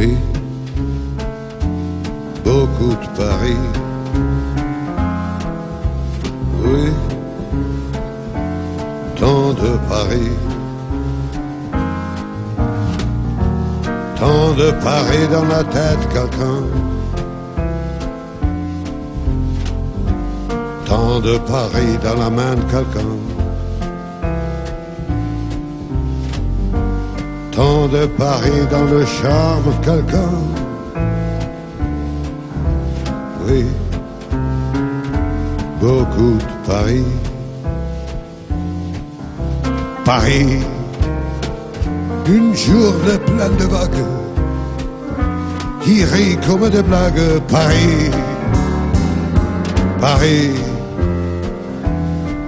Oui, beaucoup de Paris. Oui, tant de Paris. Tant de Paris dans la tête quelqu'un. Tant de Paris dans la main de quelqu'un. Tant de Paris dans le charme quelqu'un. Oui, beaucoup de Paris. Paris, une journée pleine de vagues qui rit comme des blagues. Paris, Paris,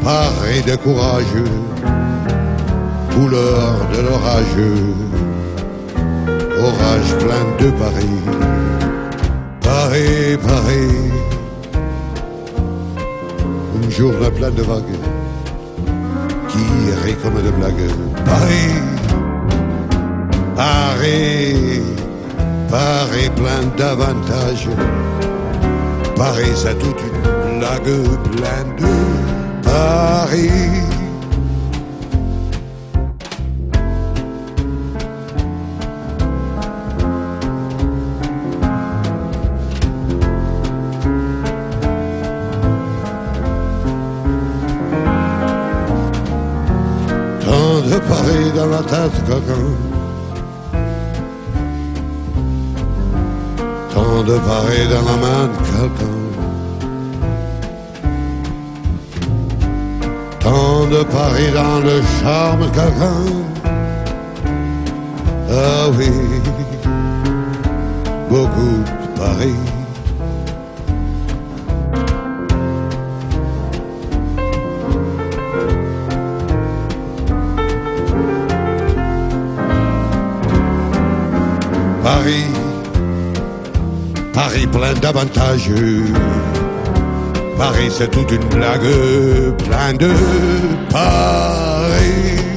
Paris de courageux, couleur de l'orageux, orage plein de Paris. Paris, Paris, une journée pleine de vagues qui rit comme des blagues. Paris, Paris, Paris plein d'avantages. Paris, c'est toute une blague pleine de Paris. De Paris dans la tête, quelqu'un. Tant de Paris dans la main de quelqu'un. Tant de Paris dans le charme quelqu'un. Ah oui, beaucoup de Paris. Paris, Paris plein d'avantages. Paris c'est toute une blague, plein de Paris.